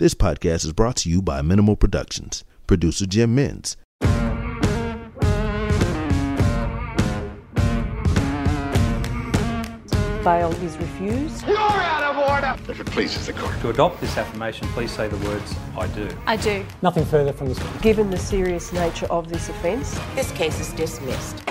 This podcast is brought to you by Minimal Productions, producer Jim Mins. Bail is refused. You're out of order! If it pleases the court. To adopt this affirmation, please say the words, I do. I do. Nothing further from this. Speaker. Given the serious nature of this offence, This case is dismissed.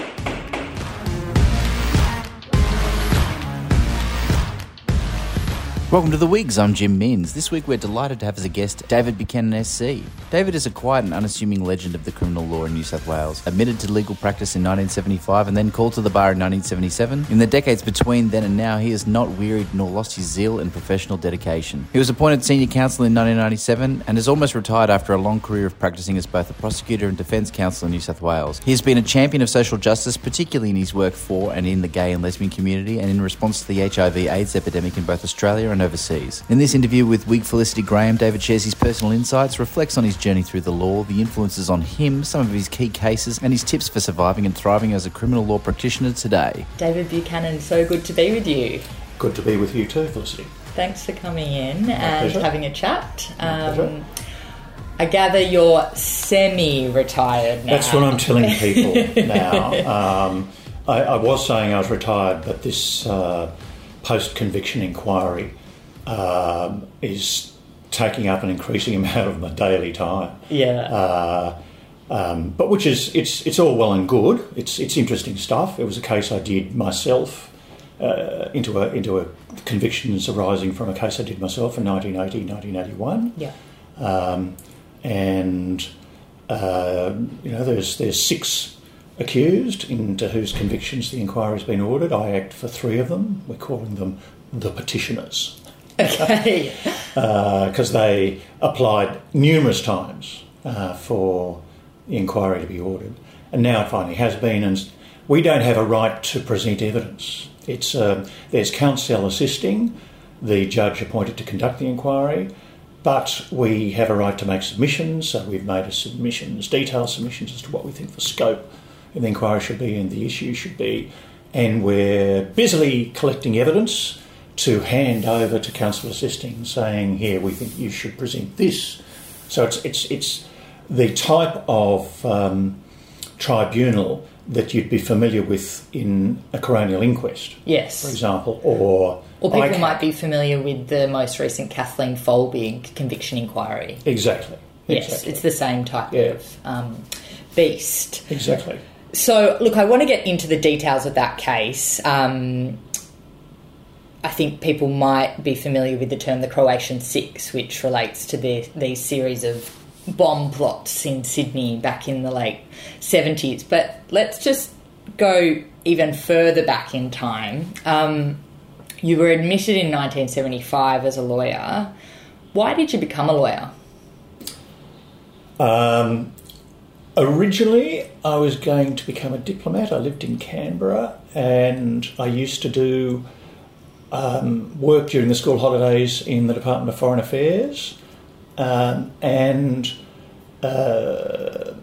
Welcome to The Wigs, I'm Jim Mins. This week we're delighted to have as a guest David Buchanan SC. David is a quiet and unassuming legend of the criminal law in New South Wales. Admitted to legal practice in 1975 and then called to the bar in 1977. In the decades between then and now, he has not wearied nor lost his zeal and professional dedication. He was appointed senior counsel in 1997 and is almost retired after a long career of practicing as both a prosecutor and defence counsel in New South Wales. He has been a champion of social justice, particularly in his work for and in the gay and lesbian community and in response to the HIV/AIDS epidemic in both Australia and overseas. In this interview with Wig Felicity Graham, David shares his personal insights, reflects on his journey through the law, the influences on him, some of his key cases, and his tips for surviving and thriving as a criminal law practitioner today. David Buchanan, so good to be with you. Good to be with you too, Felicity. Thanks for coming in and pleasure. having a chat. Um. I gather you're semi-retired now. That's what I'm telling people now. Um, I, I was saying I was retired, but this uh, post conviction inquiry um, is taking up an increasing amount of my daily time. Yeah. Uh, um, but which is it's it's all well and good. It's it's interesting stuff. It was a case I did myself uh, into a into a convictions arising from a case I did myself in 1980, 1981. yeah. um, and uh, you know there's there's six accused into whose convictions the inquiry's been ordered. I act for three of them. We're calling them the petitioners Okay. because they applied numerous times uh, for the inquiry to be ordered, and now it finally has been. And we don't have a right to present evidence. It's uh, there's counsel assisting the judge appointed to conduct the inquiry, but we have a right to make submissions. So we've made a submissions, detailed submissions as to what we think the scope of the inquiry should be and the issue should be, and we're busily collecting evidence to hand over to counsel assisting, saying, "Here, we think you should present this." So it's it's it's the type of um, tribunal that you'd be familiar with in a coronial inquest, Yes. for example, or Or people ICAC. might be familiar with the most recent Kathleen Folbig conviction inquiry. exactly. Yes, exactly. it's the same type Yeah. of um, beast. exactly. So, look, I want to get into the details of that case. Um, I think people might be familiar with the term the Croatian Six, which relates to the, these series of bomb plots in Sydney back in the late 70s. But let's just go even further back in time. Um, you were admitted in 1975 as a lawyer. Why did you become a lawyer? Um, originally, I was going to become a diplomat. I lived in Canberra and I used to do um, work during the school holidays in the Department of Foreign Affairs. Um, and uh,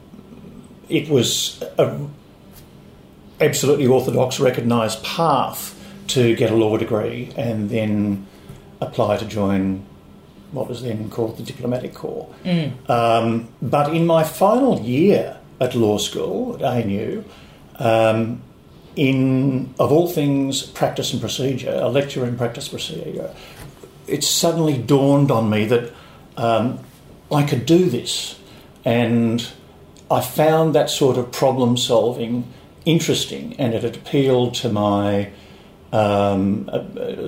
it was a absolutely orthodox, recognised path to get a law degree and then apply to join what was then called the diplomatic corps. Um, but in my final year at law school at ANU, um, in of all things practice and procedure, a lecture in practice procedure, it suddenly dawned on me that um, I could do this, and I found that sort of problem solving interesting, and it appealed to my um,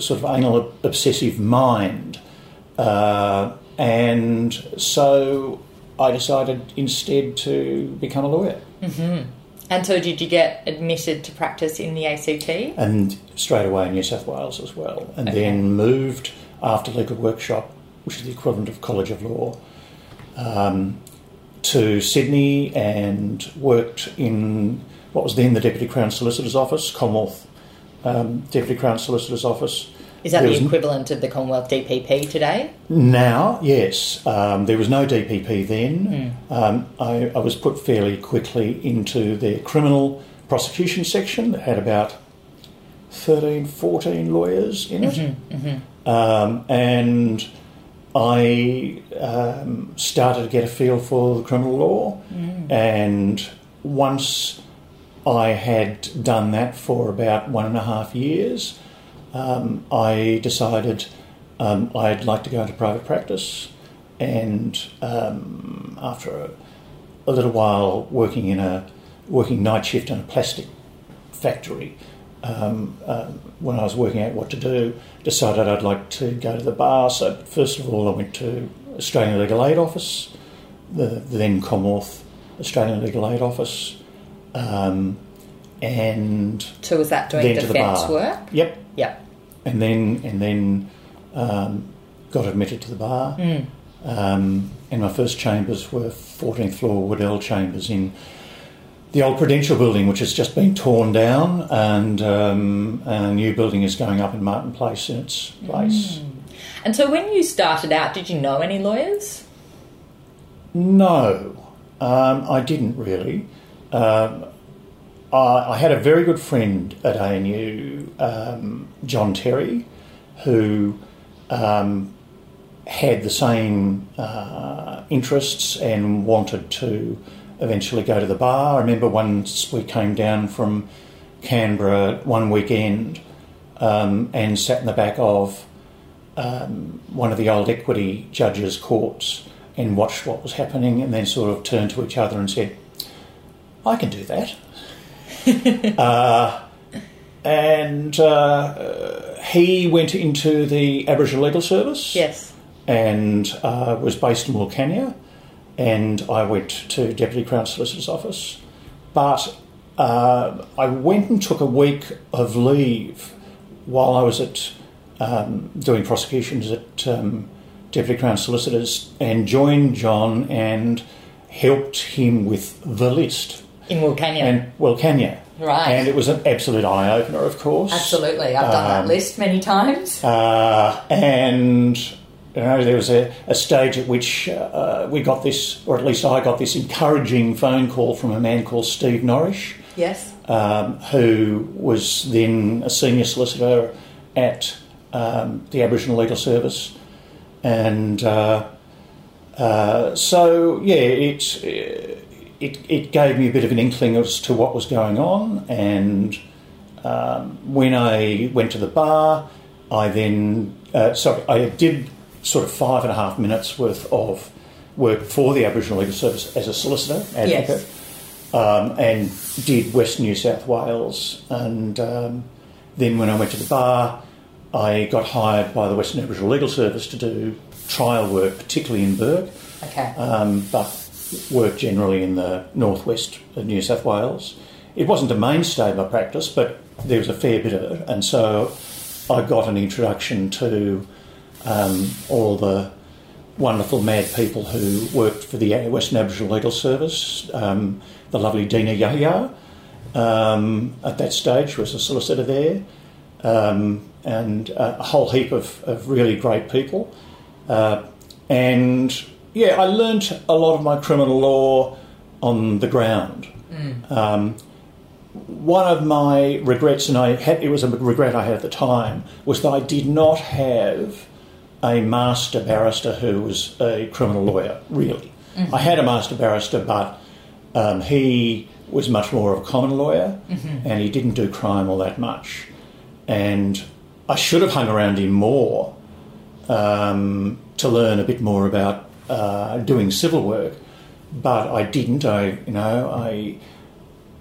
sort of anal obsessive mind. Uh, and so I decided instead to become a lawyer. And so, did you get admitted to practice in the ACT? and straight away in New South Wales as well, and then moved after legal workshop, which is the equivalent of College of Law, um, to Sydney and worked in what was then the Deputy Crown Solicitor's Office, Commonwealth um, Deputy Crown Solicitor's Office. Is that There the n- equivalent of the Commonwealth DPP today? Now, yes, um, there was no DPP then. Um, I, I was put fairly quickly into their criminal prosecution section that had about 13, 14 lawyers in it. Um, and I um, started to get a feel for the criminal law, and once I had done that for about one and a half years, um, I decided um, I'd like to go into private practice. And um, after a, a little while working in a working night shift in a plastic factory, um, um, when I was working out what to do, decided I'd like to go to the bar. So first of all, I went to Australian Legal Aid Office, the, the then Commonwealth Australian Legal Aid Office, um, and So was that doing the defence work? Yep, Yep. And then and then um, got admitted to the bar. Mm. Um, and my first chambers were 14th floor Wardell chambers in the old Prudential building, which has just been torn down, and um, a new building is going up in Martin Place in its place. And so when you started out, did you know any lawyers? No, um, I didn't really. Um, I, I had a very good friend at ANU, um, John Terry, who um, had the same uh, interests and wanted to eventually go to the bar. I remember once we came down from Canberra one weekend um, and sat in the back of um, one of the old equity judges' courts and watched what was happening and then sort of turned to each other and said, I can do that. uh, and uh, he went into the Aboriginal Legal Service Yes. and uh, was based in Wilcannia, and I went to Deputy Crown Solicitor's office. But uh, I went and took a week of leave while I was at um, doing prosecutions at um, Deputy Crown Solicitors and joined John and helped him with the list. In Wilcannia. And Wilcannia. Right. And it was an absolute eye opener, of course. Absolutely. I've done that Um, list many times. Uh, and you know, there was a, a stage at which uh, we got this, or at least I got this encouraging phone call from a man called Steve Norrish, yes. um, who was then a senior solicitor at um, the Aboriginal Legal Service. And uh, uh, so, yeah, it, it, it gave me a bit of an inkling as to what was going on. And um, when I went to the bar, I then, uh, sorry, I did sort of five and a half minutes worth of work for the Aboriginal Legal Service as a solicitor, advocate, um, and did West New South Wales. And um, then when I went to the bar, I got hired by the Western Aboriginal Legal Service to do trial work, particularly in Bourke, Okay. um, but work generally in the northwest of New South Wales. It wasn't a mainstay of my practice, but there was a fair bit of it, and so I got an introduction to um, all the wonderful mad people who worked for the Western Aboriginal Legal Service. Um, the lovely Dina Yehia, um, at that stage, was a solicitor there, um, and a whole heap of, of really great people. Uh, and yeah, I learnt a lot of my criminal law on the ground. Um, one of my regrets, and I had, it was a regret I had at the time, was that I did not have a master barrister who was a criminal lawyer, really. I had a master barrister, but um, he was much more of a common lawyer and he didn't do crime all that much. And I should have hung around him more um, to learn a bit more about uh, doing civil work, but I didn't. I, you know, I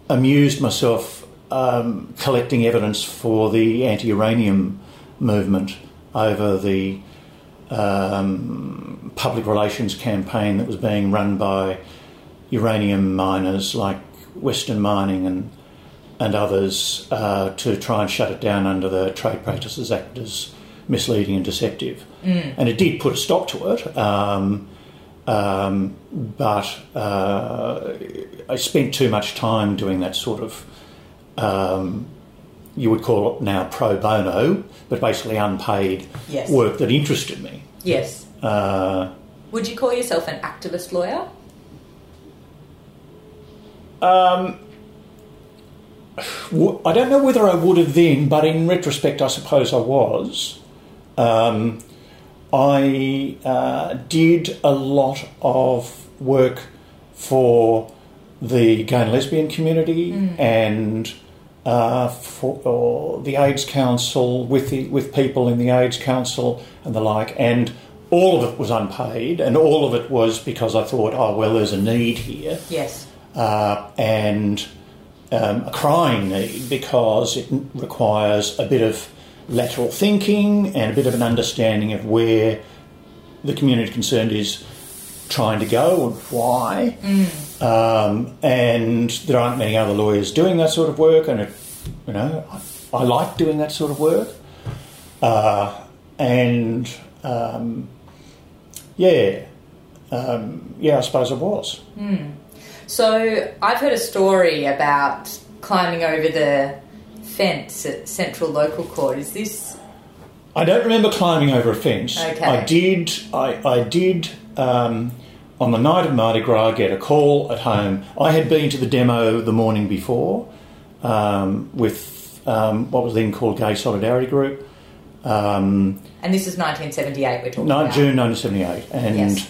amused myself um, collecting evidence for the anti-uranium movement over the um, public relations campaign that was being run by uranium miners like Western Mining and and others uh, to try and shut it down under the Trade Practices Act as misleading and deceptive. And it did put a stop to it. Um, um, but uh, I spent too much time doing that sort of, um, you would call it now pro bono, but basically unpaid Yes. work that interested me. Yes. Uh, Would you call yourself an activist lawyer? I don't know whether I would have then, but in retrospect, I suppose I was. Um, I uh, did a lot of work for the gay and lesbian community and uh, for or the AIDS Council with the with people in the AIDS Council and the like, and all of it was unpaid, and all of it was because I thought, oh well, there's a need here Yes. uh, and um, a crying need because it requires a bit of lateral thinking and a bit of an understanding of where the community concerned is trying to go and why. Um, and there aren't many other lawyers doing that sort of work, and it, you know, I, I like doing that sort of work. Uh, and um, yeah, um, yeah, I suppose it was. So I've heard a story about climbing over the fence at Central Local Court. Is this I don't remember climbing over a fence. Okay. I did. I, I did um, on the night of Mardi Gras get a call at home. I had been to the demo the morning before um, with um, what was then called Gay Solidarity Group. Um, and this is 1978 we're talking no, about. June 1978, and Yes.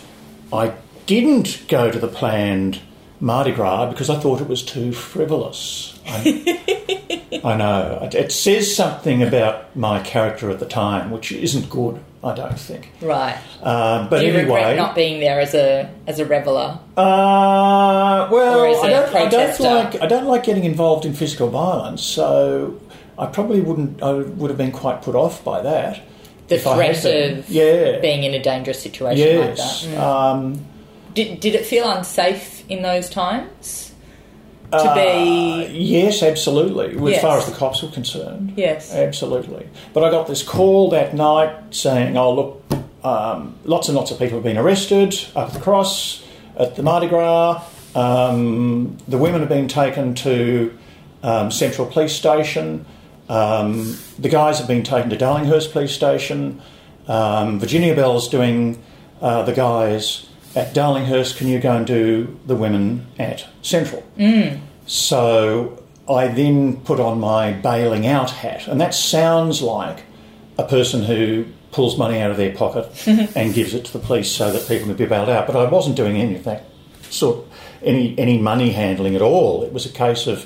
I didn't go to the planned Mardi Gras because I thought it was too frivolous. I, I know it, it says something about my character at the time, which isn't good. I don't think. Right. Uh, but Do you regret anyway, not being there as a as a reveller? uh, well, I don't, I don't like I don't like getting involved in physical violence, so I probably wouldn't. I would have been quite put off by that. The if I had threat of yeah, being in a dangerous situation yes. like that. Mm. Um, Did, did it feel unsafe in those times to Uh, be? yes, absolutely. As Yes. far as the cops were concerned, Yes. absolutely. But I got this call that night saying, "Oh, look, um, lots and lots of people have been arrested up at the cross at the Mardi Gras. Um, the women have been taken to um, Central Police Station. Um, the guys have been taken to Darlinghurst Police Station. Um, Virginia Bell's doing uh, the guys at Darlinghurst. Can you go and do the women at Central?" So I then put on my bailing out hat, and that sounds like a person who pulls money out of their pocket and gives it to the police so that people can be bailed out. But I wasn't doing any of that sort, any any money handling at all. It was a case of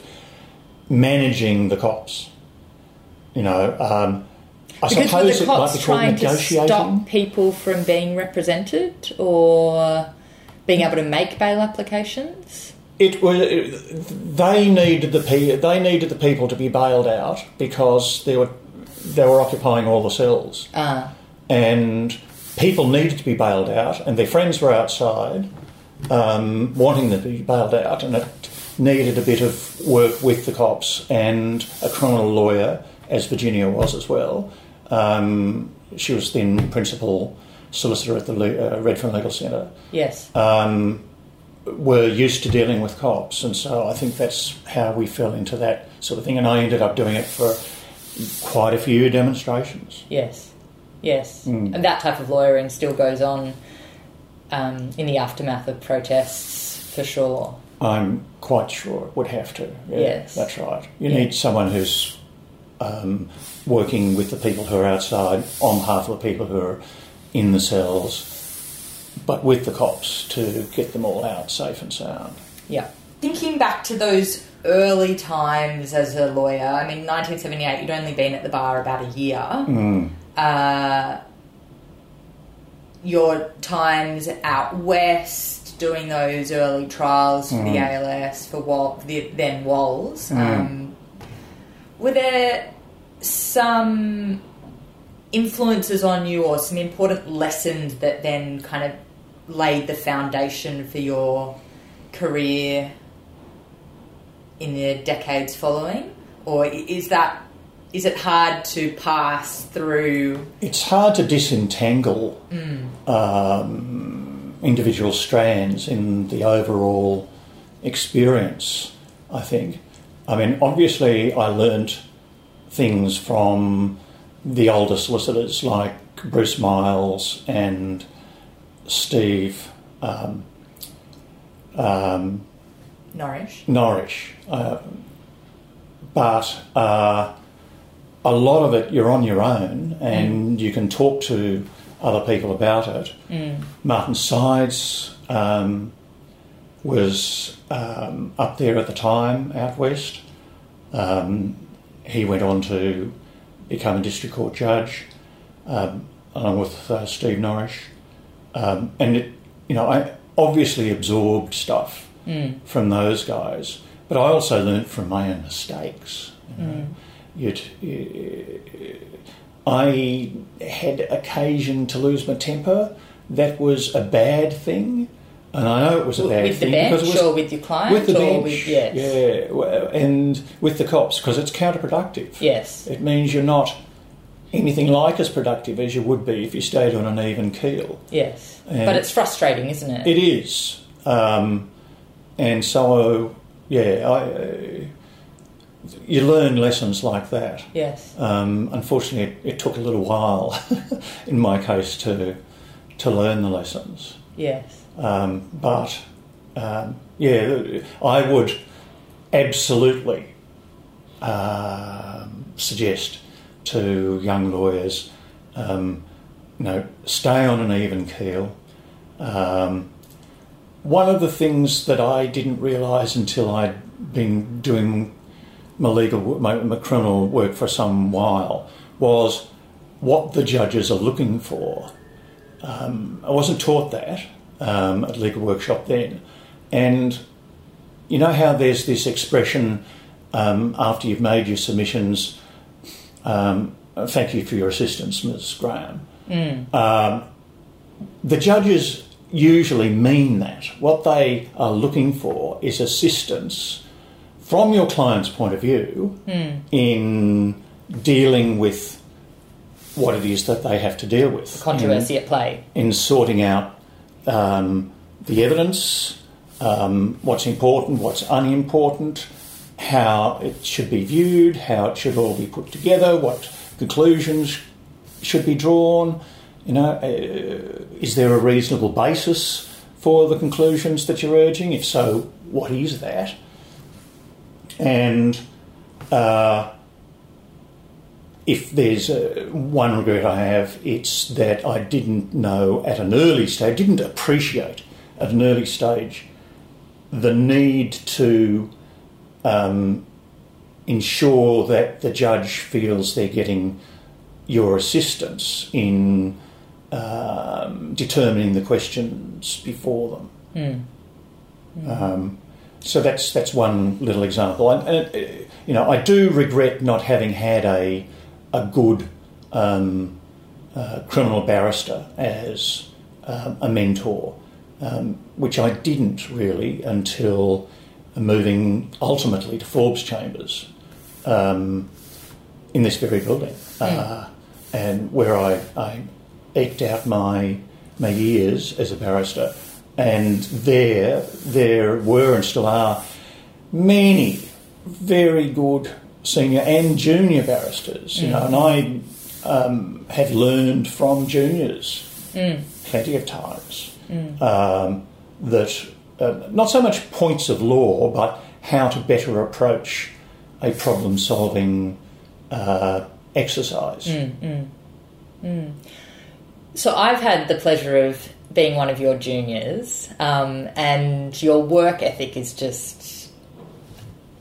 managing the cops. You know, um, I Because were suppose the cops trying to stop people from being represented or being able to make bail applications? It was. They needed the pe- they needed the people to be bailed out because they were they were occupying all the cells, Ah, and people needed to be bailed out, and their friends were outside um, wanting them to be bailed out, and it needed a bit of work with the cops and a criminal lawyer, as Virginia was as well. Um, she was then principal solicitor at the Le- uh, Redfern Legal Centre yes. um, were used to dealing with cops, and so I think that's how we fell into that sort of thing. And I ended up doing it for quite a few demonstrations. Yes, yes, Hmm. and that type of lawyering still goes on um, in the aftermath of protests for sure. I'm quite sure it would have to. Yeah, Yes. that's right. You Yeah. need someone who's um, working with the people who are outside on behalf of the people who are in the cells, but with the cops to get them all out safe and sound. Yeah. Thinking back to those early times as a lawyer, I mean, 1978, you'd only been at the bar about a year. Uh, your times out west doing those early trials for the ALS, for Wal- the, then WALS, um, were there some influences on you or some important lessons that then kind of laid the foundation for your career in the decades following or is that is it hard to pass through It's hard to disentangle um, individual strands in the overall experience, I think. I mean, obviously, I learnt things from the older solicitors like Bruce Miles and Steve um, um, Norrish Norrish. Uh, but uh, a lot of it you're on your own and you can talk to other people about it. Martin Sides um, was um, up there at the time, out west. Um, he went on to become a district court judge, um, along with uh, Steve Norrish, um, and it, you know, I obviously absorbed stuff from those guys, but I also learnt from my own mistakes. You know. You- I had occasion to lose my temper. That was a bad thing, and I know it was a bad with the thing bench because it was or with your client with the or bench, with yes, yeah, and with the cops because it's counterproductive. yes, It means you're not anything like as productive as you would be if you stayed on an even keel. yes. And- but it's frustrating, isn't it? It is, um, and so yeah, I, uh, you learn lessons like that. yes. Um, unfortunately, it, it took a little while, in my case, to to learn the lessons. Yes. Um, but um, yeah, I would absolutely um, suggest to young lawyers, um, you know, stay on an even keel. Um, one of the things that I didn't realise until I'd been doing my legal, my, my criminal work for some while was what the judges are looking for. Um, I wasn't taught that um, at legal workshop then, and you know how there's this expression um, after you've made your submissions. Um, thank you for your assistance, Ms. Graham. Um, the judges usually mean that. What they are looking for is assistance from your client's point of view in dealing with what it is that they have to deal with. Controversy at play. In, in sorting out um, the evidence, um, what's important, what's unimportant, how it should be viewed, how it should all be put together, what conclusions should be drawn. You know, uh, is there a reasonable basis for the conclusions that you're urging? If so, what is that? And uh, if there's uh, one regret I have, it's that I didn't know at an early stage, didn't appreciate at an early stage the need to um, ensure that the judge feels they're getting your assistance in um, determining the questions before them. Um, so that's that's one little example. And, and uh, you know, I do regret not having had a a good um, uh, criminal barrister as um, a mentor, um, which I didn't really until moving ultimately to Forbes Chambers um, in this very building, uh, and where I, I eked out my my years as a barrister. And there, there were and still are many very good senior and junior barristers, you know, and I um, have learned from juniors plenty of times um, that uh, not so much points of law, but how to better approach a problem solving uh, exercise. So I've had the pleasure of being one of your juniors, um, and your work ethic is just,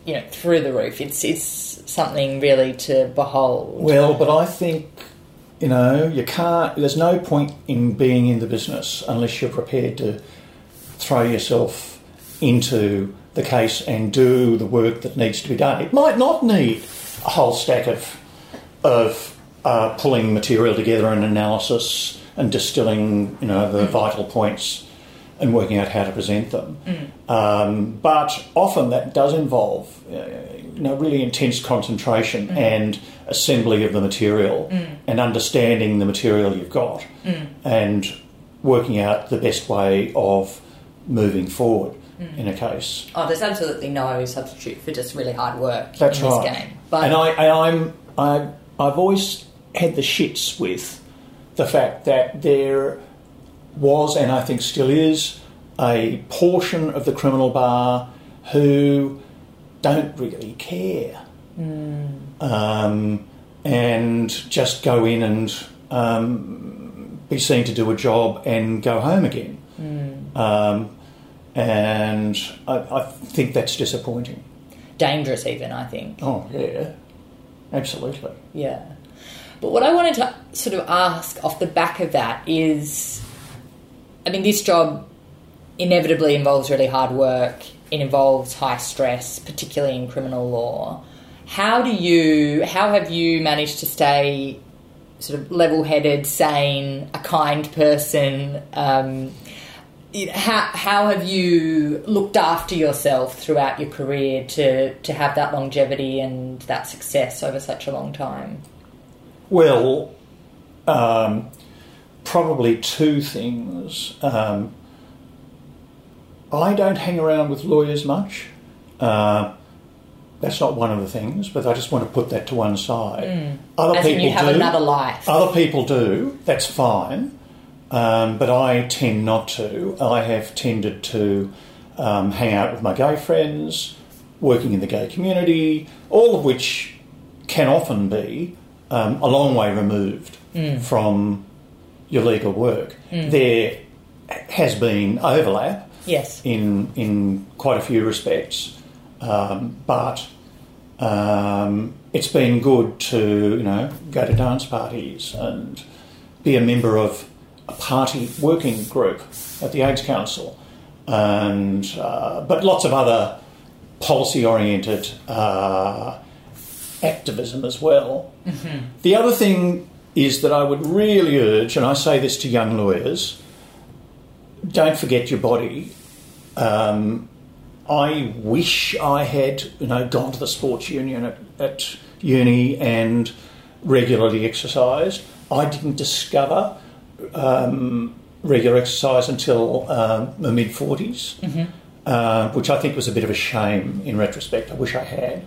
you know, through the roof. It's it's something really to behold. Well, but I think you know you can't. There's no point in being in the business unless you're prepared to throw yourself into the case and do the work that needs to be done. It might not need a whole stack of of uh, pulling material together and analysis and distilling, you know, the vital points and working out how to present them. Um, but often that does involve, uh, you know, really intense concentration mm. and assembly of the material mm. and understanding the material you've got mm. and working out the best way of moving forward in a case. Oh, there's absolutely no substitute for just really hard work That's in this right. game. But and I, and I'm, I, I've always had the shits with the fact that there was, and I think still is, a portion of the criminal bar who don't really care. Um, and just go in and um, be seen to do a job and go home again. Um, and I, I think that's disappointing. Dangerous, even, I think. Oh, yeah, absolutely. Yeah. But what I wanted to sort of ask off the back of that is I mean, this job inevitably involves really hard work, it involves high stress, particularly in criminal law. How do you, how have you managed to stay sort of level headed, sane, a kind person? Um, how, how have you looked after yourself throughout your career to, to have that longevity and that success over such a long time? Well, um, probably two things. Um, I don't hang around with lawyers much. Uh, that's not one of the things, but I just want to put that to one side. Other Hmm. As people you have do. another life. Other people do. That's fine. Um, but I tend not to. I have tended to um, hang out with my gay friends, working in the gay community, all of which can often be um, a long way removed from your legal work. There has been overlap Yes. in in quite a few respects, um, but um, it's been good to you know go to dance parties and be a member of a party working group at the AIDS Council, and uh, but lots of other policy oriented uh, activism as well. The other thing is that I would really urge, and I say this to young lawyers don't forget your body. Um, I wish I had, you know, gone to the sports union at, at uni and regularly exercised. I didn't discover um, regular exercise until um, my mid 40s, uh, which I think was a bit of a shame in retrospect. I wish I had.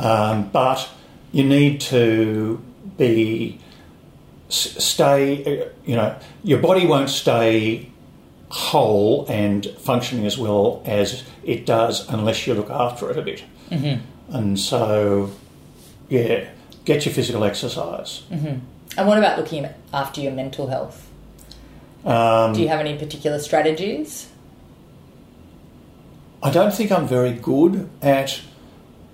Um, but you need to be stay. uh, You know, your body won't stay whole and functioning as well as it does unless you look after it a bit. And so, yeah, get your physical exercise. And what about looking after your mental health? Um, Do you have any particular strategies? I don't think I'm very good at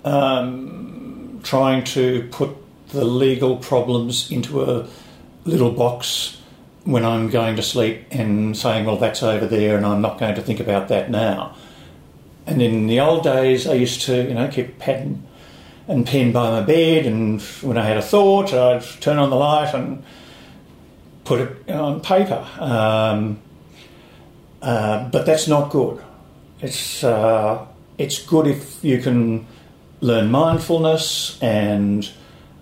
um, trying to put the legal problems into a little box when I'm going to sleep and saying, well, that's over there and I'm not going to think about that now. And in the old days, I used to, you know, keep and, and pen by my bed, and when I had a thought, I'd turn on the light and put it on paper. Um, uh, but that's not good. It's uh, it's good if you can learn mindfulness and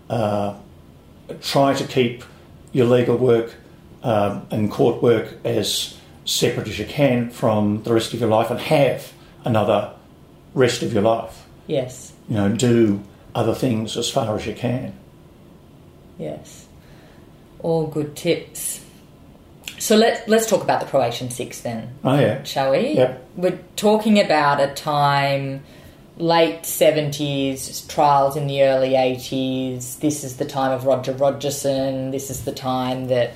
uh, try to keep your legal work um, and court work as separate as you can from the rest of your life, and have another rest of your life. Yes. You know, do other things as far as you can. Yes. All good tips. So let's let's talk about the Croatian Six then, Oh yeah, shall we? Yep. We're talking about a time, late 70s, trials in the early 80s. This is the time of Roger Rogerson. This is the time that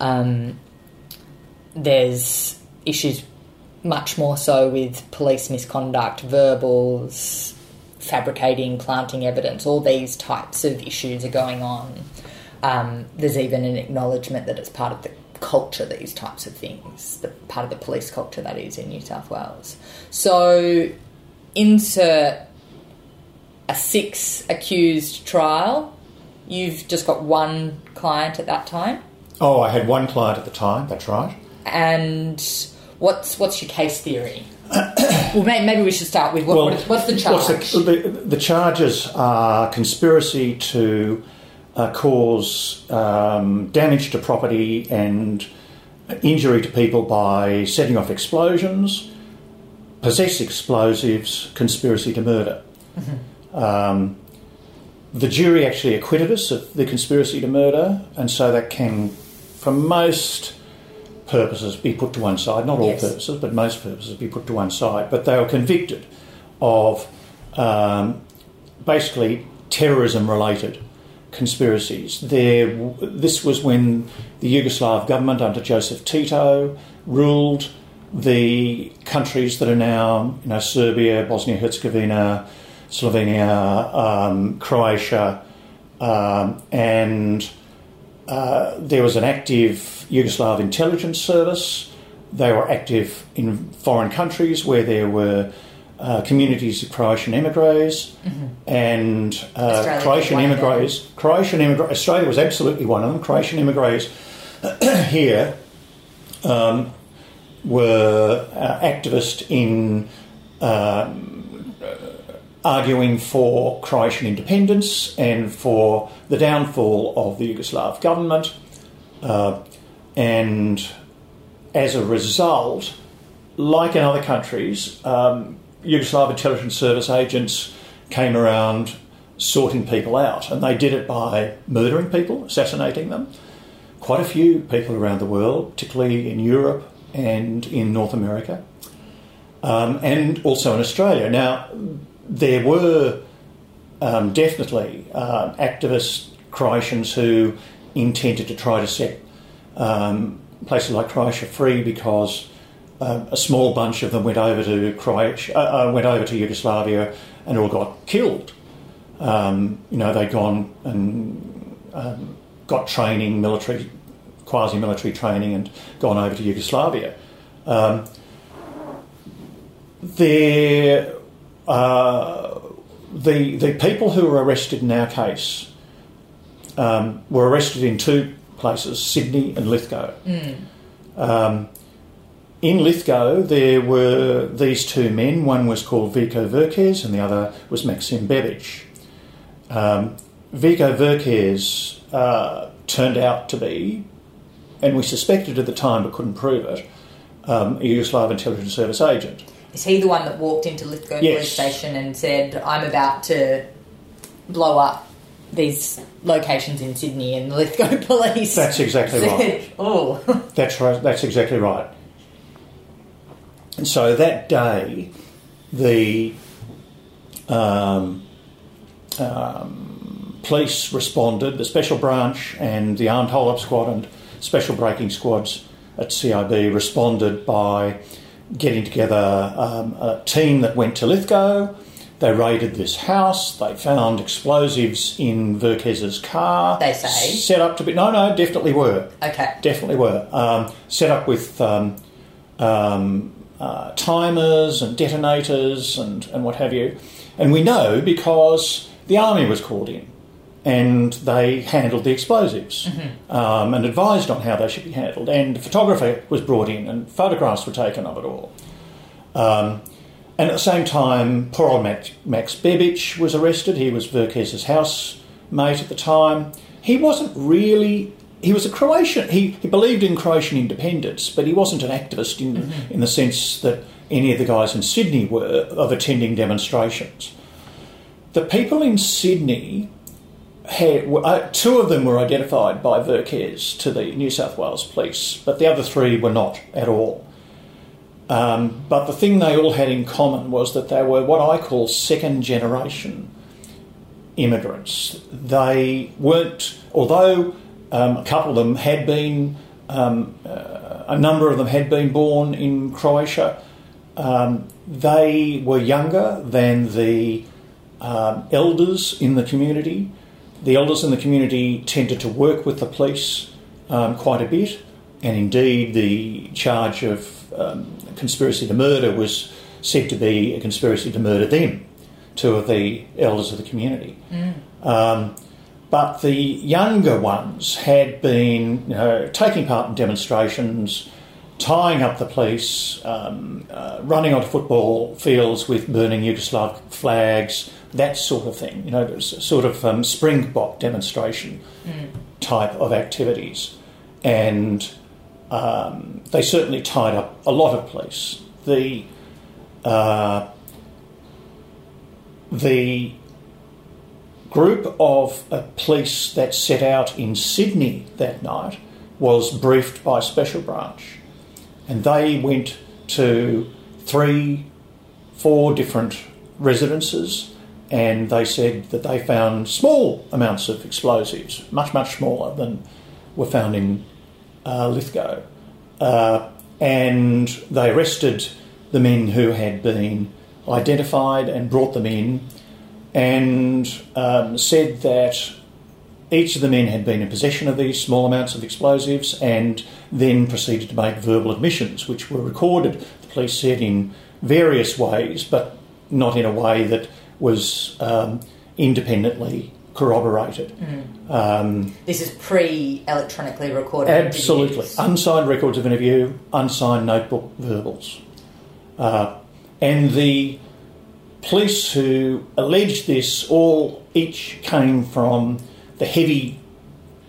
um, there's issues much more so with police misconduct, verbals, fabricating, planting evidence, all these types of issues are going on. Um, there's even an acknowledgement that it's part of the culture, these types of things, the part of the police culture that is in New South Wales. So, insert a six accused trial. You've just got one client at that time, Oh, I had one client at the time. That's right. and what's what's your case theory? well, may- maybe we should start with what, what is, what's the charge? what's the, the, the charges are conspiracy to uh, cause um, damage to property and injury to people by setting off explosions, possess explosives, conspiracy to murder. Um, the jury actually acquitted us of the conspiracy to murder, and so that can, for most purposes, be put to one side. Not all Yes. purposes, but most purposes be put to one side. But they were convicted of um, basically terrorism related conspiracies. There, this was when the Yugoslav government under Joseph Tito ruled the countries that are now, you know, Serbia, Bosnia Herzegovina, Slovenia, um, Croatia, um, and uh, there was an active Yugoslav intelligence service. They were active in foreign countries where there were uh, communities of Croatian emigres and uh, Croatian emigres. Croatian emigres. Australia was absolutely one of them. Croatian emigres here um, were uh, activists in um, uh, arguing for Croatian independence and for the downfall of the Yugoslav government. Uh, and as a result, like in other countries, um, Yugoslav intelligence service agents came around sorting people out, and they did it by murdering people, assassinating them. Quite a few people around the world, particularly in Europe and in North America, um, and also in Australia. Now, there were um, definitely uh, activist Croatians who intended to try to set um, places like Croatia free because um, a small bunch of them went over to Croatia, uh, uh, went over to Yugoslavia, and all got killed. Um, you know, they'd gone and um, got training, military, quasi-military training, and gone over to Yugoslavia. Um, there, uh, the the people who were arrested in our case um, were arrested in two places, Sydney and Lithgow. Um, in Lithgow, there were these two men. One was called Vico Virkez, and the other was Maxim Bebic. Um, Vico Virkez uh, turned out to be, and we suspected at the time but couldn't prove it, um, a Yugoslav intelligence service agent. Is he the one that walked into Lithgow Yes. police station and said, "I'm about to blow up these locations in Sydney," and the Lithgow police? That's exactly said, right. Oh, That's right. That's exactly right. And so that day, the um, um, police responded. The special branch and the armed hold-up squad and special breaking squads at CIB responded by getting together um, a team that went to Lithgow. They raided this house. They found explosives in Virkez's car. They say. set up to be no, no, definitely were okay. definitely were um, set up with um, um, uh, timers and detonators and, and what have you. And we know because the army was called in and they handled the explosives um, and advised on how they should be handled. And a photographer was brought in and photographs were taken of it all. Um, and at the same time, poor old Max, Max Bebic was arrested. He was Virkez's housemate at the time. He wasn't really. He was a Croatian. He, he believed in Croatian independence, but he wasn't an activist in, in the sense that any of the guys in Sydney were of attending demonstrations. The people in Sydney had, uh, two of them were identified by Virkez to the New South Wales police, but the other three were not at all. Um, but the thing they all had in common was that they were what I call second generation immigrants. They weren't, although um, a couple of them had been, um, uh, a number of them had been born in Croatia, um, they were younger than the um, elders in the community. The elders in the community tended to work with the police um, quite a bit, and indeed the charge of um, conspiracy to murder was said to be a conspiracy to murder them, two of the elders of the community. Um, but the younger ones had been you know, taking part in demonstrations, tying up the police, um, uh, running onto football fields with burning Yugoslav flags, that sort of thing. You know, it was a sort of um, springbok demonstration type of activities, and um, they certainly tied up a lot of police. The uh, the group of uh, police that set out in Sydney that night was briefed by Special Branch, and they went to three, four different residences and they said that they found small amounts of explosives, much, much smaller than were found in uh, Lithgow. Uh, and they arrested the men who had been identified and brought them in and um, said that each of the men had been in possession of these small amounts of explosives and then proceeded to make verbal admissions, which were recorded, the police said, in various ways, but not in a way that was um, independently corroborated. Um, This is pre electronically recorded. absolutely. interviews. Unsigned records of interview, unsigned notebook verbals. Uh, and the police who alleged this all each came from the heavy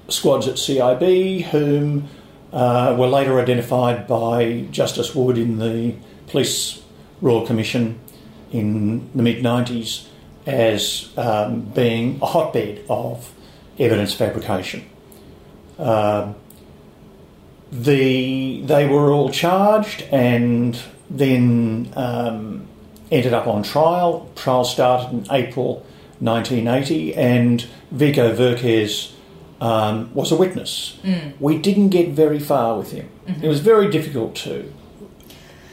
squads at CIB, whom uh, were later identified by Justice Wood in the Police Royal Commission in the mid 90s as um, being a hotbed of evidence fabrication. Um the they were all charged and then um, ended up on trial. Trial started in April 1980, and Vico Virkez um, was a witness. We didn't get very far with him. It was very difficult to.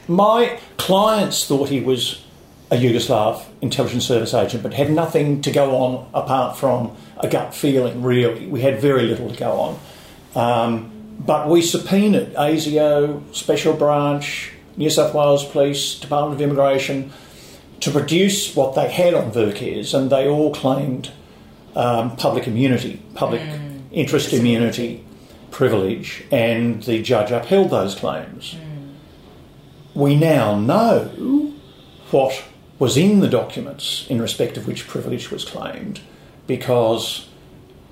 My clients thought he was a Yugoslav intelligence service agent, but had nothing to go on apart from a gut feeling, really. We had very little to go on. Um, but we subpoenaed ASIO, Special Branch, New South Wales Police, Department of Immigration to produce what they had on Virkez, and they all claimed um, public immunity, public interest immunity, privilege, and the judge upheld those claims. We now know what was in the documents in respect of which privilege was claimed because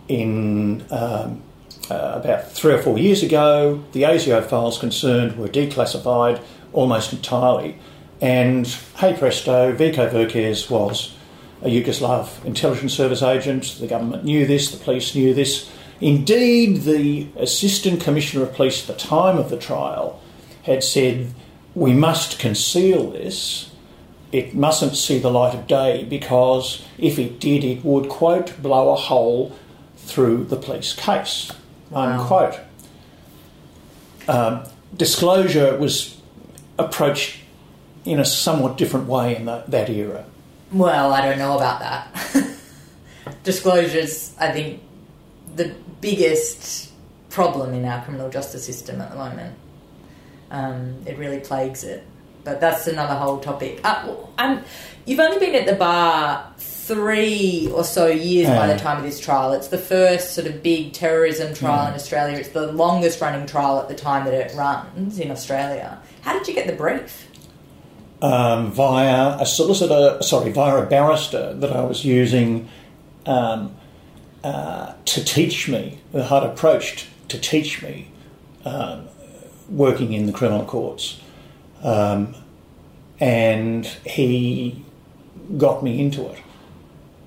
in um, uh, about three or four years ago, the ASIO files concerned were declassified almost entirely. And hey presto, Vico Virkez was a Yugoslav intelligence service agent. The government knew this, the police knew this. Indeed, the Assistant Commissioner of Police at the time of the trial had said, We must conceal this. It mustn't see the light of day because if it did, it would, quote, blow a hole through the police case, unquote. Um, disclosure was approached in a somewhat different way in that, that era. Well, I don't know about that. Disclosures, I think, the biggest problem in our criminal justice system at the moment. Um, it really plagues it. But that's another whole topic. Uh, I'm, you've only been at the bar three or so years by the time of this trial. It's the first sort of big terrorism trial in Australia. It's the longest running trial at the time that it runs in Australia. How did you get the brief? um, via a solicitor, sorry, via a barrister that I was using um, uh, to teach me, that had approached to teach me um, working in the criminal courts. Um, and he got me into it.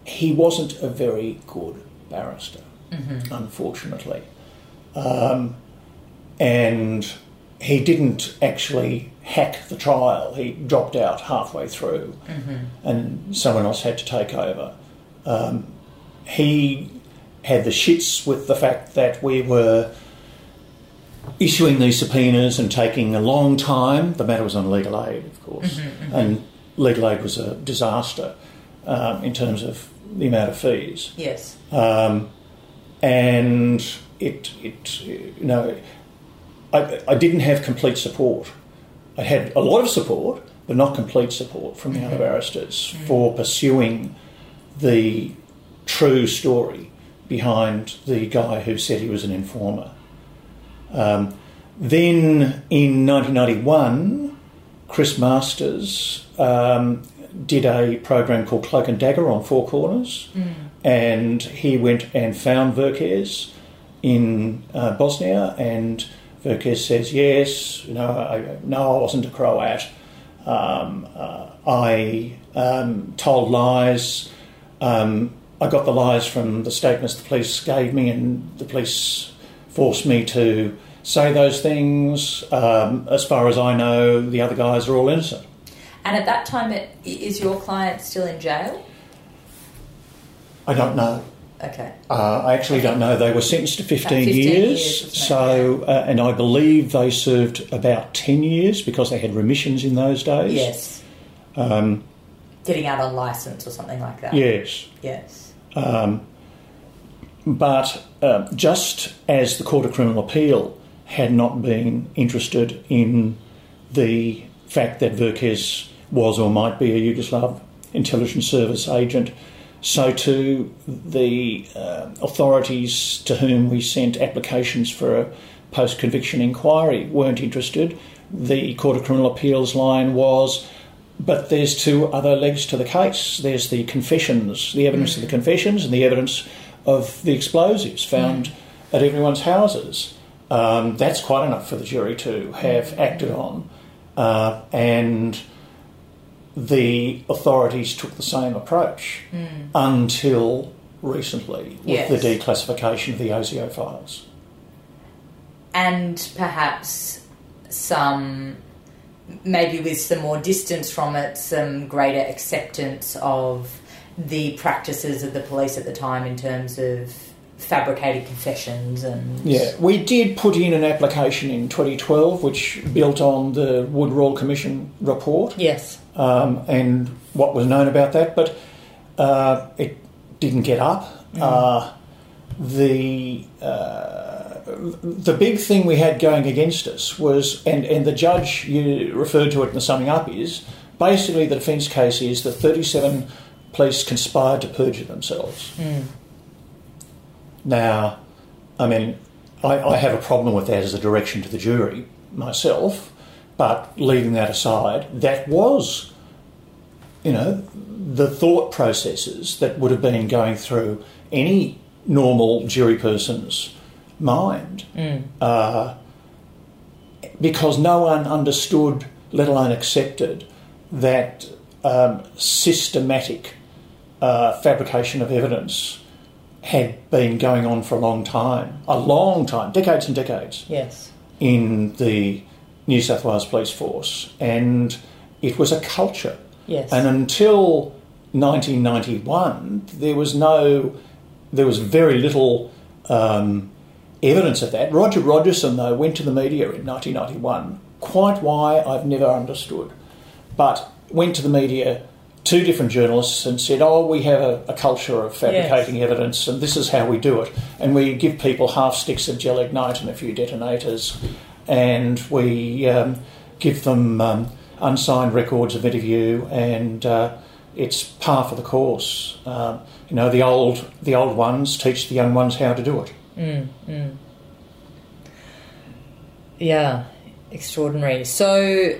He wasn't a very good barrister, unfortunately. Um, and he didn't actually hack the trial. He dropped out halfway through, and someone else had to take over. Um, he had the shits with the fact that we were issuing these subpoenas and taking a long time. The matter was on legal aid, of course, and legal aid was a disaster um, in terms of the amount of fees Yes. um, and it, it, you know, I, I didn't have complete support. I had a lot of support, but not complete support from the other barristers for pursuing the true story behind the guy who said he was an informer. Um, then in 1991, Chris Masters um, did a program called Cloak and Dagger on Four Corners, and he went and found Virkez in uh, Bosnia, and Virkez says, "Yes, no, I, no, I wasn't a Croat. Um, uh, I um, told lies. Um, I got the lies from the statements the police gave me, and the police forced me to say those things. Um, as far as I know, the other guys are all innocent." And at that time, it, is your client still in jail? I don't know. Okay. Uh, I actually don't know. They were sentenced to 15, 15 years, years, so uh, and I believe they served about 10 years because they had remissions in those days. Yes. Um, Getting out on license or something like that. yes. Yes. But uh, just as the Court of Criminal Appeal had not been interested in the fact that Virkez was or might be a Yugoslav intelligence service agent, so too the uh, authorities to whom we sent applications for a post conviction inquiry weren't interested. The Court of Criminal Appeals line was but there's two other legs to the case. There's the confessions, the evidence of the confessions, and the evidence of the explosives found at everyone's houses. Um, that's quite enough for the jury to have acted on. Uh, and the authorities took the same approach until recently with Yes. the declassification of the ASIO files. and perhaps some maybe with some more distance from it some greater acceptance of the practices of the police at the time in terms of fabricated confessions and Yeah, we did put in an application in 2012 which built on the Wood Royal Commission report yes um, and what was known about that, but uh, it didn't get up. Uh, the uh, the big thing we had going against us was, and, and the judge you referred to it in the summing up is basically the defence case is that 37 police conspired to perjure themselves. Now, I mean, I, I have a problem with that as a direction to the jury myself, but leaving that aside, that was, you know, the thought processes that would have been going through any normal jury person's mind. Uh, because no one understood, let alone accepted, that um, systematic uh, fabrication of evidence had been going on for a long time, a long time, decades and decades yes in the New South Wales Police Force, and it was a culture. yes And until 1991, there was no, there was very little um, evidence of that. Roger Rogerson, though, went to the media in 1991. Quite why I've never understood, but went to the media. Two different journalists and said, "Oh, we have a, a culture of fabricating evidence, and this is how we do it. And we give people half sticks of gelignite and a few detonators, and we um, give them um, unsigned records of interview, and uh, it's par for the course. Um, you know, the old the old ones teach the young ones how to do it. Yeah, extraordinary. So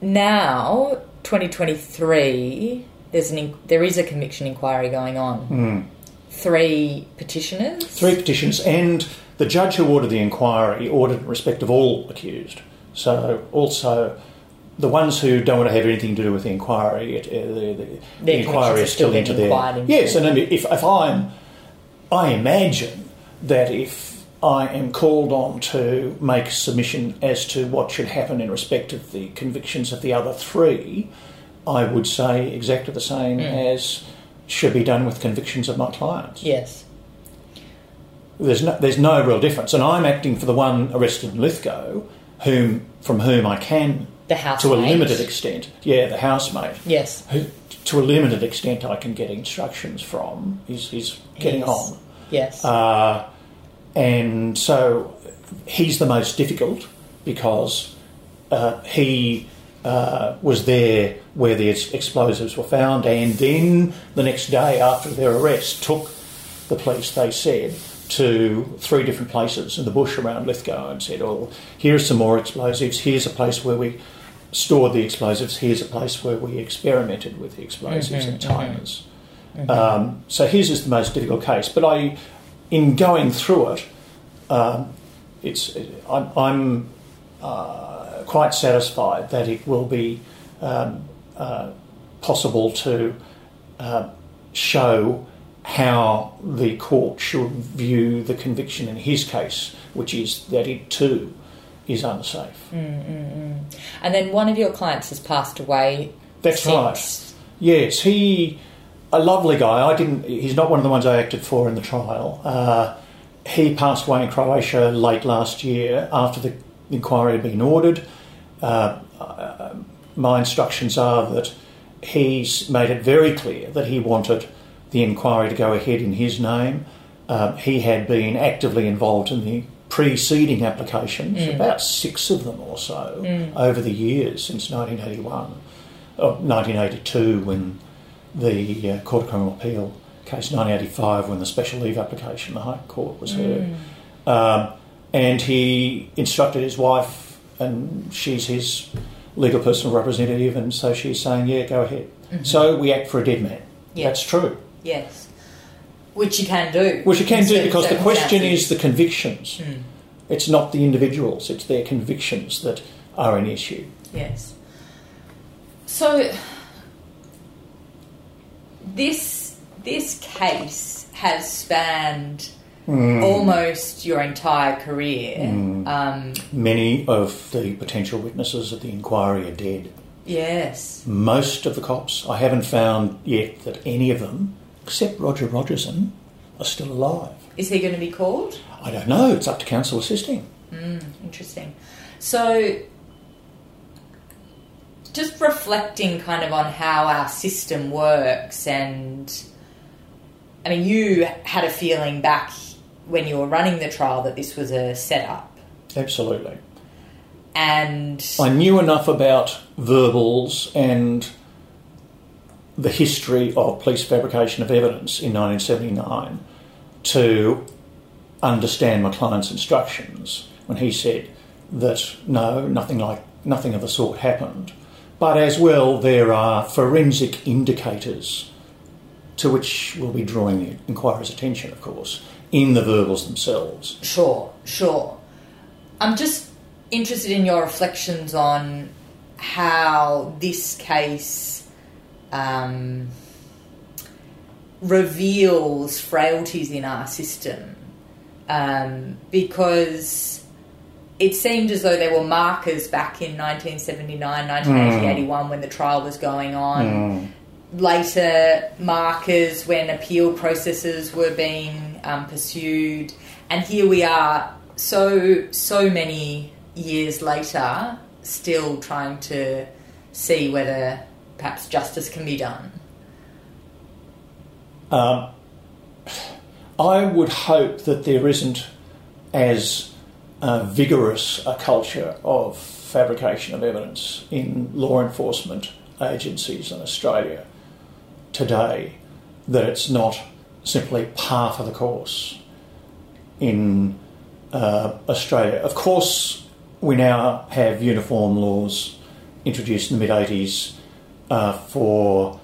now, 2023, there's an in- there is a conviction inquiry going on. Three petitioners. Three petitions, and the judge who ordered the inquiry ordered in respect of all accused. So also. The ones who don't want to have anything to do with the inquiry, it, uh, the, the, the inquiry is still into their into. yes. And I mean, if, if I'm, I imagine that if I am called on to make a submission as to what should happen in respect of the convictions of the other three, I would say exactly the same Hmm. as should be done with convictions of my clients. Yes. There's no, there's no real difference, and I'm acting for the one arrested in Lithgow, whom from whom I can, The housemate. to a limited extent, yeah, the housemate, Yes. who, to a limited extent, I can get instructions from. Is is getting Yes. on. Yes. Uh, and so he's the most difficult because uh, he uh, was there where the ex- explosives were found, and then the next day after their arrest, took the police, they said, to three different places in the bush around Lithgow and said, Oh, here's some more explosives, here's a place where we stored the explosives, here's a place where we experimented with the explosives and timers. Um, so his is the most difficult case. But I, in going through it, um, it's I'm, I'm uh, quite satisfied that it will be um, uh, possible to uh, show how the court should view the conviction in his case, which is that it too is unsafe. and then one of your clients has passed away. That's since. right. Yes, he a lovely guy. I didn't. He's not one of the ones I acted for in the trial. Uh, he passed away in Croatia late last year after the inquiry had been ordered. Uh, uh, my instructions are that he's made it very clear that he wanted the inquiry to go ahead in his name. Um, he had been actively involved in the preceding applications, about six of them or so, over the years since 1981, or 1982 when the uh, Court of Criminal Appeal case, 1985 when the special leave application, the High Court was heard. Um, and he instructed his wife, and she's his legal personal representative, and so she's saying, yeah, go ahead. So we act for a dead man. Yeah. That's true. Yes. Which you can do. Which you can do because the question is the convictions. Hmm. It's not the individuals, it's their convictions that are an issue. Yes. So this this case has spanned Hmm. almost your entire career. Um, Many of the potential witnesses at the inquiry are dead. yes. Most of the cops, I haven't found yet that any of them, except Roger Rogerson, are still alive. Is he going to be called? I don't know, it's up to counsel assisting. Interesting. So, just reflecting kind of on how our system works, and I mean, you had a feeling back when you were running the trial that this was a setup, Absolutely. and I knew enough about verbals and the history of police fabrication of evidence in 1979 to understand my client's instructions when he said that no, nothing like nothing of the sort happened. But as well, there are forensic indicators to which we'll be drawing the inquirer's attention, of course, in the verbals themselves. Sure, sure. I'm just interested in your reflections on how this case um, reveals frailties in our system. Um, because it seemed as though there were markers back in 1979, 1980, 81 when the trial was going on. Later markers when appeal processes were being um, pursued, and here we are, so so many years later, still trying to see whether perhaps justice can be done. Um, I would hope that there isn't as uh, vigorous a culture of fabrication of evidence in law enforcement agencies in Australia today, that it's not simply part of the course in uh, Australia. Of course, we now have uniform laws introduced in the mid 80s uh, for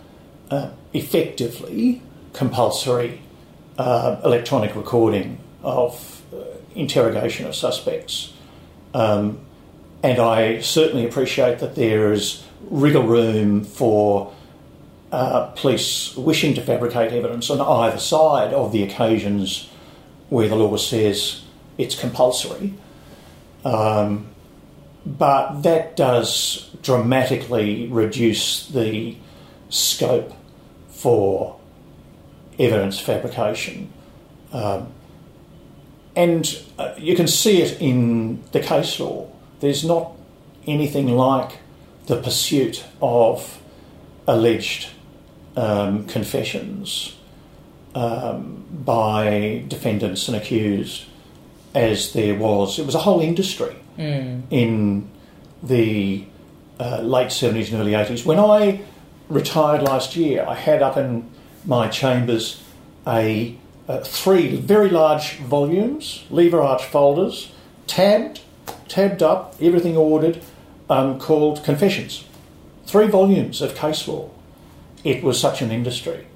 uh, effectively compulsory uh, electronic recording of uh, interrogation of suspects. Um, and I certainly appreciate that there is wriggle room for uh, police wishing to fabricate evidence on either side of the occasions where the law says it's compulsory. Um, but that does dramatically reduce the scope for evidence fabrication. Um, and uh, you can see it in the case law. There's not anything like the pursuit of alleged um, confessions um, by defendants and accused as there was. It was a whole industry in the uh, late 70s and early 80s. When I retired last year, I had up in my chambers a uh, three very large volumes, lever arch folders, tabbed, tabbed up, everything ordered, um, called Confessions. Three volumes of case law. It was such an industry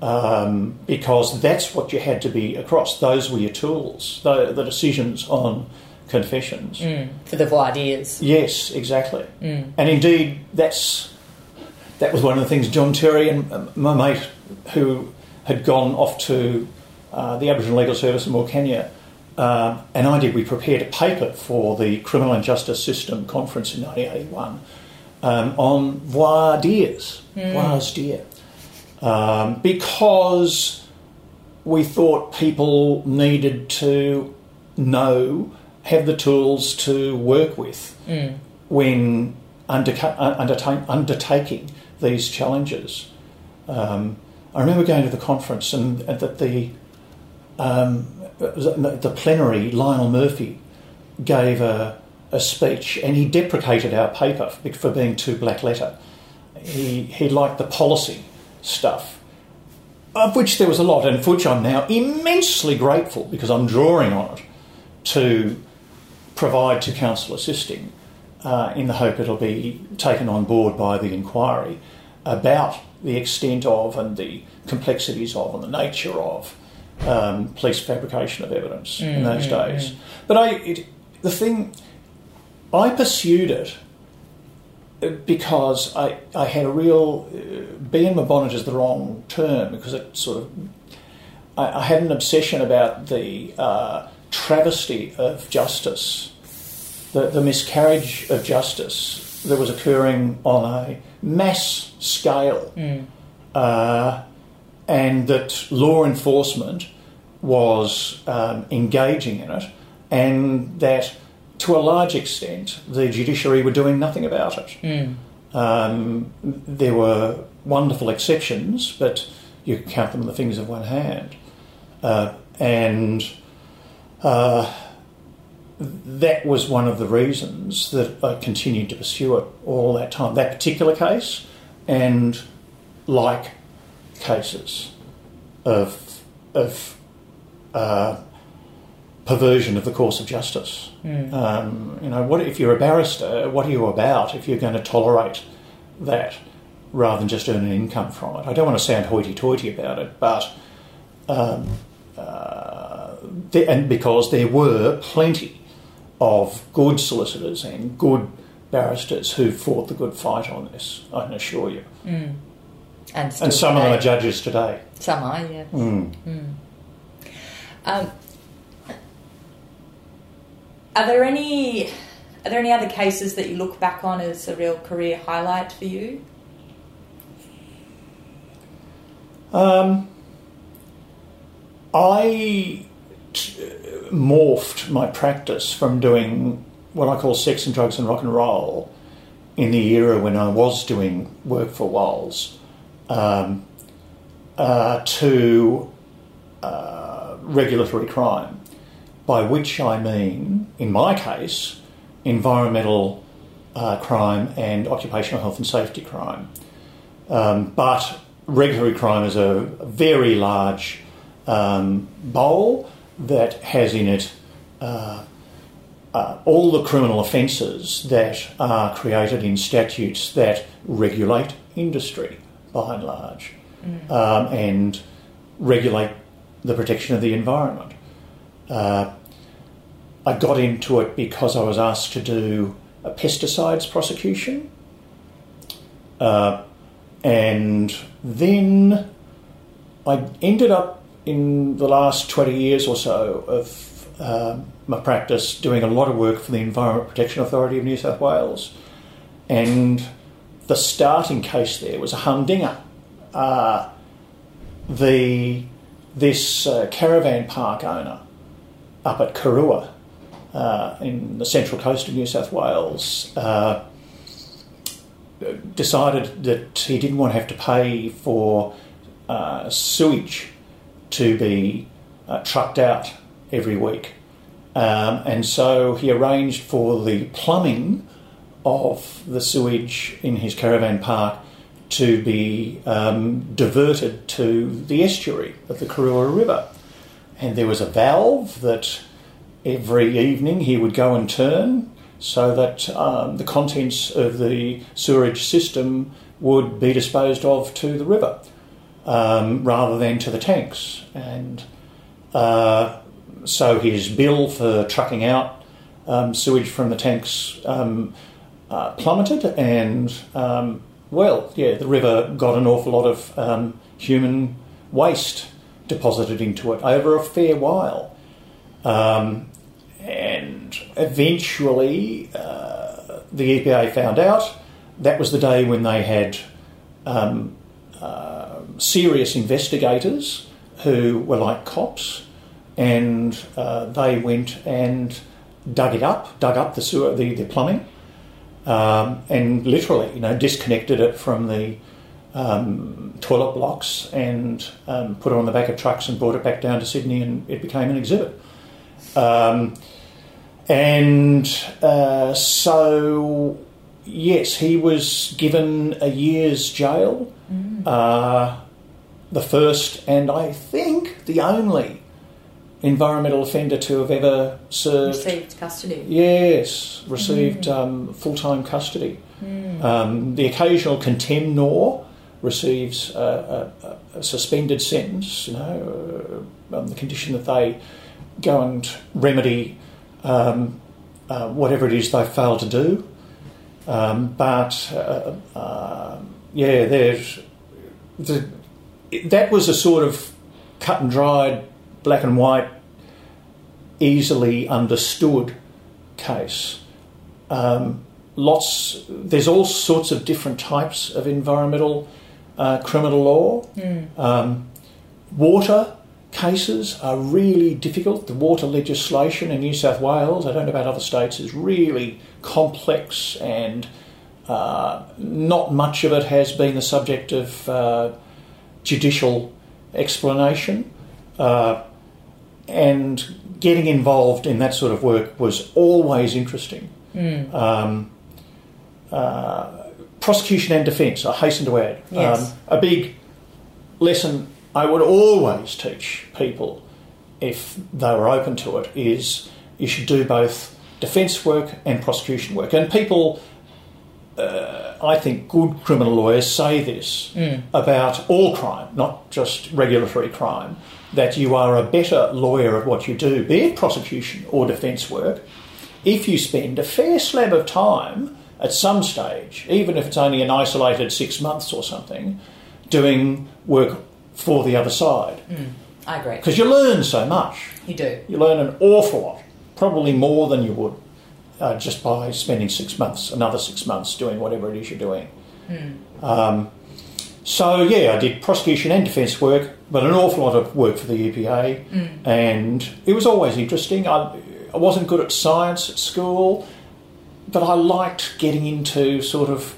um, because that's what you had to be across. Those were your tools, the, the decisions on confessions. For the dires. Yes, exactly. And indeed, that's that was one of the things John Terry and um, my mate, who had gone off to uh, the Aboriginal Legal Service in Morcania, uh, and I did. We prepared a paper for the Criminal and Justice System conference in 1981 um, on voir dires, voir dire. um, because we thought people needed to know, have the tools to work with when underca- uh, undertake, undertaking these challenges. Um, I remember going to the conference and, and that the um, the plenary, Lionel Murphy gave a, a speech and he deprecated our paper for, for being too black letter. He, he liked the policy stuff, of which there was a lot, and for which I'm now immensely grateful because I'm drawing on it to provide to counsel assisting uh, in the hope it'll be taken on board by the inquiry about the extent of and the complexities of and the nature of um, police fabrication of evidence in those days. But I, it, the thing, I pursued it uh, because I, I had a real uh, being my bonnet is the wrong term because it sort of I, I had an obsession about the uh, travesty of justice, the, the miscarriage of justice that was occurring on a mass scale, uh, and that law enforcement was um, engaging in it, and that to a large extent the judiciary were doing nothing about it. Um, there were wonderful exceptions, but you could count them on the fingers of one hand. Uh, and uh, that was one of the reasons that I continued to pursue it all that time. That particular case, and like cases of of uh, perversion of the course of justice. Um, you know, what if you're a barrister? What are you about if you're going to tolerate that rather than just earn an income from it? I don't want to sound hoity-toity about it, but um, uh, there, and because there were plenty of good solicitors and good barristers who fought the good fight on this, I can assure you. And, And some of them are judges today. Some are, yeah. Mm. Um, are there any are there any other cases that you look back on as a real career highlight for you? Um, I t- morphed my practice from doing what I call sex and drugs and rock and roll in the era when I was doing work for WALS um, uh, to uh, regulatory crime, by which I mean, in my case, environmental uh, crime and occupational health and safety crime. Um, but regulatory crime is a very large um, bowl that has in it uh, uh, all the criminal offences that are created in statutes that regulate industry by and large um, and regulate the protection of the environment. Uh, I got into it because I was asked to do a pesticides prosecution. Uh, and then I ended up in the last 20 years or so of um my practice doing a lot of work for the Environment Protection Authority of New South Wales. And the starting case there was a humdinger. Uh, the, this uh, caravan park owner up at Karuah uh, in the central coast of New South Wales uh, decided that he didn't want to have to pay for uh, sewage to be uh, trucked out every week. Um, and so he arranged for the plumbing of the sewage in his caravan park to be um, diverted to the estuary of the Karuah River. And there was a valve that every evening he would go and turn so that um, the contents of the sewerage system would be disposed of to the river um, rather than to the tanks. And uh, so his bill for trucking out um, sewage from the tanks um, uh, plummeted, and um, well, yeah, the river got an awful lot of um, human waste deposited into it over a fair while. Um, and eventually, uh, the EPA found out that was the day when they had um, uh, serious investigators who were like cops, and uh, they went and dug it up, dug up the sewer, the, the plumbing, um, and literally, you know, disconnected it from the um, toilet blocks and um, put it on the back of trucks and brought it back down to Sydney, and it became an exhibit. Um, and uh, so, yes, he was given a year's jail, uh, the first and I think the only environmental offender to have ever served. Received custody. Yes, received um, full time custody. Um, the occasional contemnor receives a, a, a suspended sentence, you know, uh, on the condition that they go and remedy um, uh, whatever it is they failed to do. Um, but uh, uh, yeah, there's the, that was a sort of cut and dried, black and white, easily understood case. Um, lots, there's all sorts of different types of environmental uh, criminal law. Um, water cases are really difficult. The water legislation in New South Wales, I don't know about other states, is really complex and uh, not much of it has been the subject of uh, judicial explanation. Uh, and getting involved in that sort of work was always interesting. Um, uh, prosecution and defence, I hasten to add. Yes. Um, a big lesson I would always teach people if they were open to it is you should do both defence work and prosecution work. And people, uh, I think good criminal lawyers say this about all crime, not just regulatory crime, that you are a better lawyer at what you do, be it prosecution or defence work, if you spend a fair slab of time at some stage, even if it's only an isolated six months or something, doing work for the other side. I agree. Because you learn so much. You do. You learn an awful lot, probably more than you would uh, just by spending six months, another six months doing whatever it is you're doing. Um, so, yeah, I did prosecution and defence work, but an awful lot of work for the EPA, and it was always interesting. I, I wasn't good at science at school, but I liked getting into sort of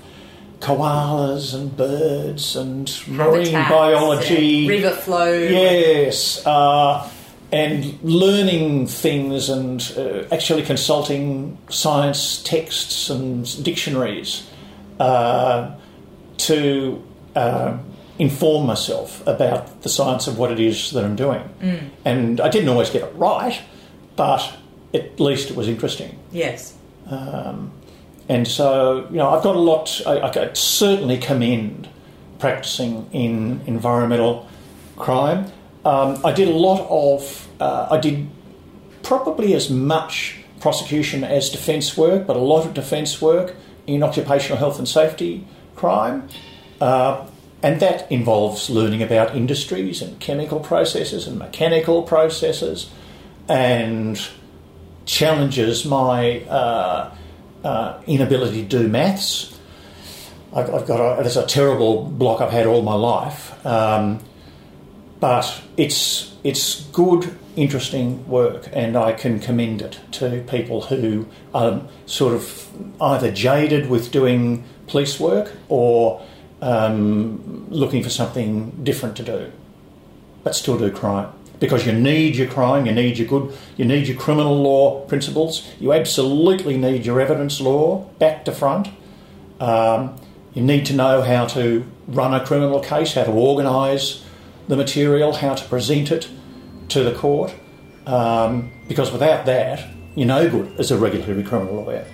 koalas and birds and marine Habitats biology. river flow. Yes, uh, and learning things and uh, actually consulting science texts and dictionaries uh, to uh, inform myself about the science of what it is that I'm doing. And I didn't always get it right, but at least it was interesting. Yes. And so, you know, I've got a lot, I, I certainly commend practicing in environmental crime. Um, I did a lot of, uh, I did probably as much prosecution as defence work, but a lot of defence work in occupational health and safety crime. Uh, and that involves learning about industries and chemical processes and mechanical processes and challenges my uh, uh, inability to do maths. I've, got a, there's a terrible block I've had all my life, um, but it's it's good, interesting work, and I can commend it to people who are sort of either jaded with doing police work or um, looking for something different to do, but still do crime. Because you need your crime, you need your good, you need your criminal law principles, you absolutely need your evidence law back to front. Um, you need to know how to run a criminal case, how to organise the material, how to present it to the court, um, because without that, you're no good as a regulatory criminal lawyer.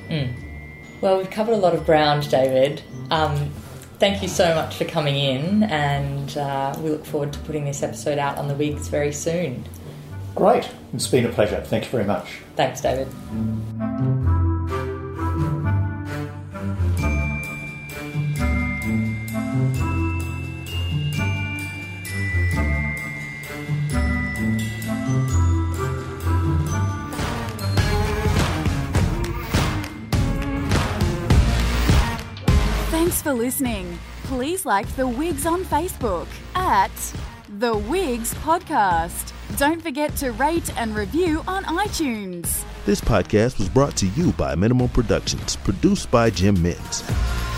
Well, we've covered a lot of ground, David. Um, thank you so much for coming in, and uh, we look forward to putting this episode out on the Wigs very soon. Great, it's been a pleasure. Thank you very much. Thanks, David. For listening. Please like The Wigs on Facebook at The Wigs Podcast. Don't forget to rate and review on iTunes. This podcast was brought to you by Minimal Productions, produced by Jim Mintz.